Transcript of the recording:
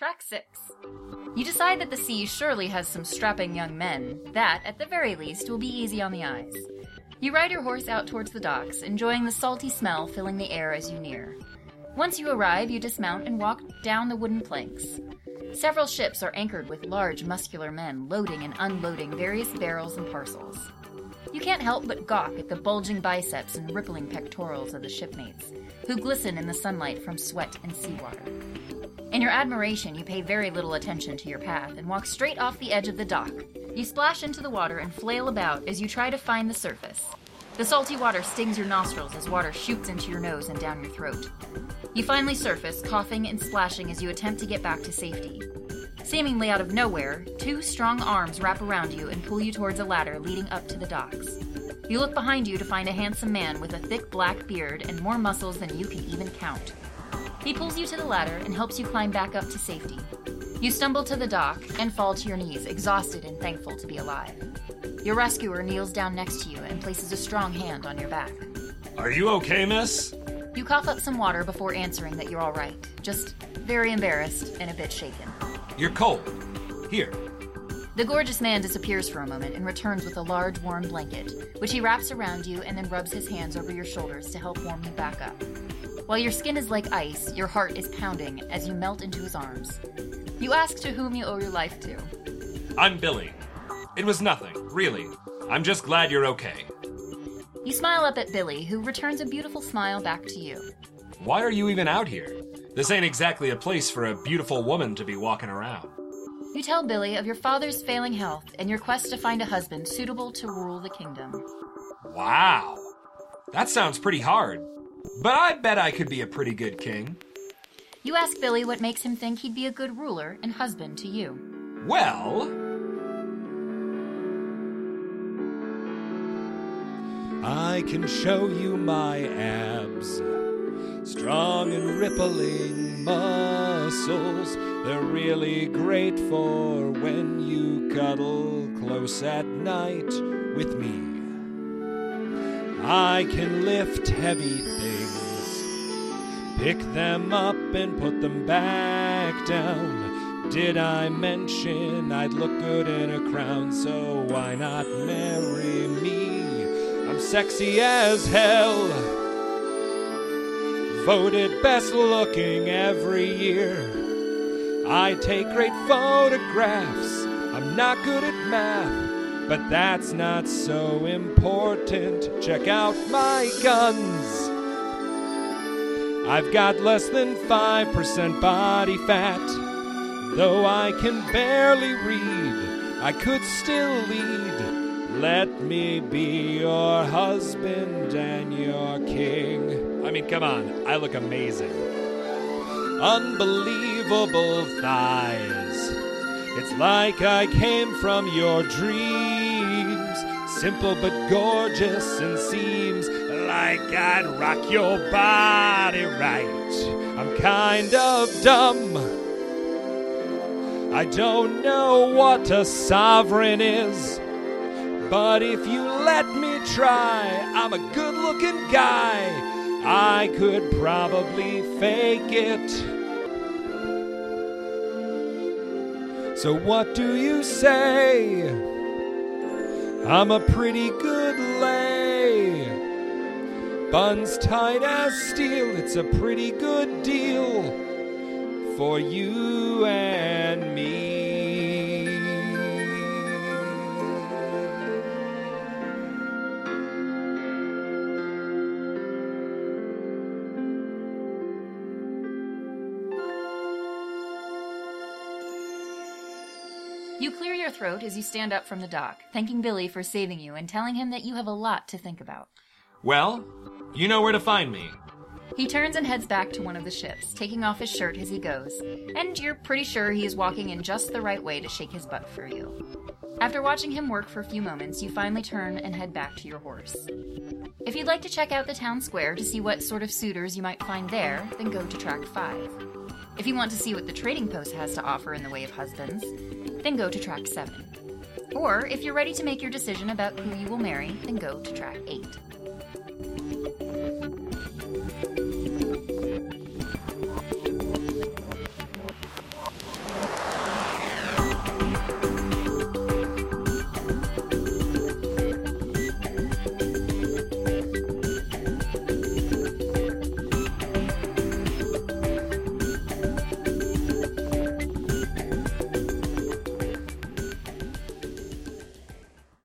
Track 6. You decide that the sea surely has some strapping young men. That, at the very least, will be easy on the eyes. You ride your horse out towards the docks, enjoying the salty smell filling the air as you near. Once you arrive, you dismount and walk down the wooden planks. Several ships are anchored with large, muscular men loading and unloading various barrels and parcels. You can't help but gawk at the bulging biceps and rippling pectorals of the shipmates, who glisten in the sunlight from sweat and seawater. In your admiration, you pay very little attention to your path and walk straight off the edge of the dock. You splash into the water and flail about as you try to find the surface. The salty water stings your nostrils as water shoots into your nose and down your throat. You finally surface, coughing and splashing as you attempt to get back to safety. Seemingly out of nowhere, two strong arms wrap around you and pull you towards a ladder leading up to the docks. You look behind you to find a handsome man with a thick black beard and more muscles than you can even count. He pulls you to the ladder and helps you climb back up to safety. You stumble to the dock and fall to your knees, exhausted and thankful to be alive. Your rescuer kneels down next to you and places a strong hand on your back. Are you okay, miss? You cough up some water before answering that you're all right, just very embarrassed and a bit shaken. You're cold. Here. The gorgeous man disappears for a moment and returns with a large warm blanket, which he wraps around you and then rubs his hands over your shoulders to help warm you back up. While your skin is like ice, your heart is pounding as you melt into his arms. You ask to whom you owe your life to. I'm Billy. It was nothing, really. I'm just glad you're okay. You smile up at Billy, who returns a beautiful smile back to you. Why are you even out here? This ain't exactly a place for a beautiful woman to be walking around. You tell Billy of your father's failing health and your quest to find a husband suitable to rule the kingdom. Wow. That sounds pretty hard. But I bet I could be a pretty good king. You ask Billy what makes him think he'd be a good ruler and husband to you. Well, I can show you my abs. Strong and rippling muscles. They're really great for when you cuddle close at night with me. I can lift heavy things, pick them up and put them back down. Did I mention I'd look good in a crown? So why not marry me? I'm sexy as hell. Voted best looking every year. I take great photographs. I'm not good at math, but that's not so important. Check out my guns. I've got less than 5% body fat. Though I can barely read, I could still lead. Let me be your husband and your king. I mean, come on, I look amazing. Unbelievable thighs. It's like I came from your dreams. Simple but gorgeous, and seems like I'd rock your body right. I'm kind of dumb. I don't know what a sovereign is. But if you let me try, I'm a good looking guy. I could probably fake it. So, what do you say? I'm a pretty good lay. Buns tight as steel, it's a pretty good deal for you You clear your throat as you stand up from the dock, thanking Billy for saving you and telling him that you have a lot to think about. well, you know where to find me. He turns and heads back to one of the ships, taking off his shirt as he goes, and you're pretty sure he is walking in just the right way to shake his butt for you. After watching him work for a few moments, you finally turn and head back to your horse. If you'd like to check out the town square to see what sort of suitors you might find there, then go to track 5. If you want to see what the trading post has to offer in the way of husbands, then go to track 7. Or if you're ready to make your decision about who you will marry, then go to track 8.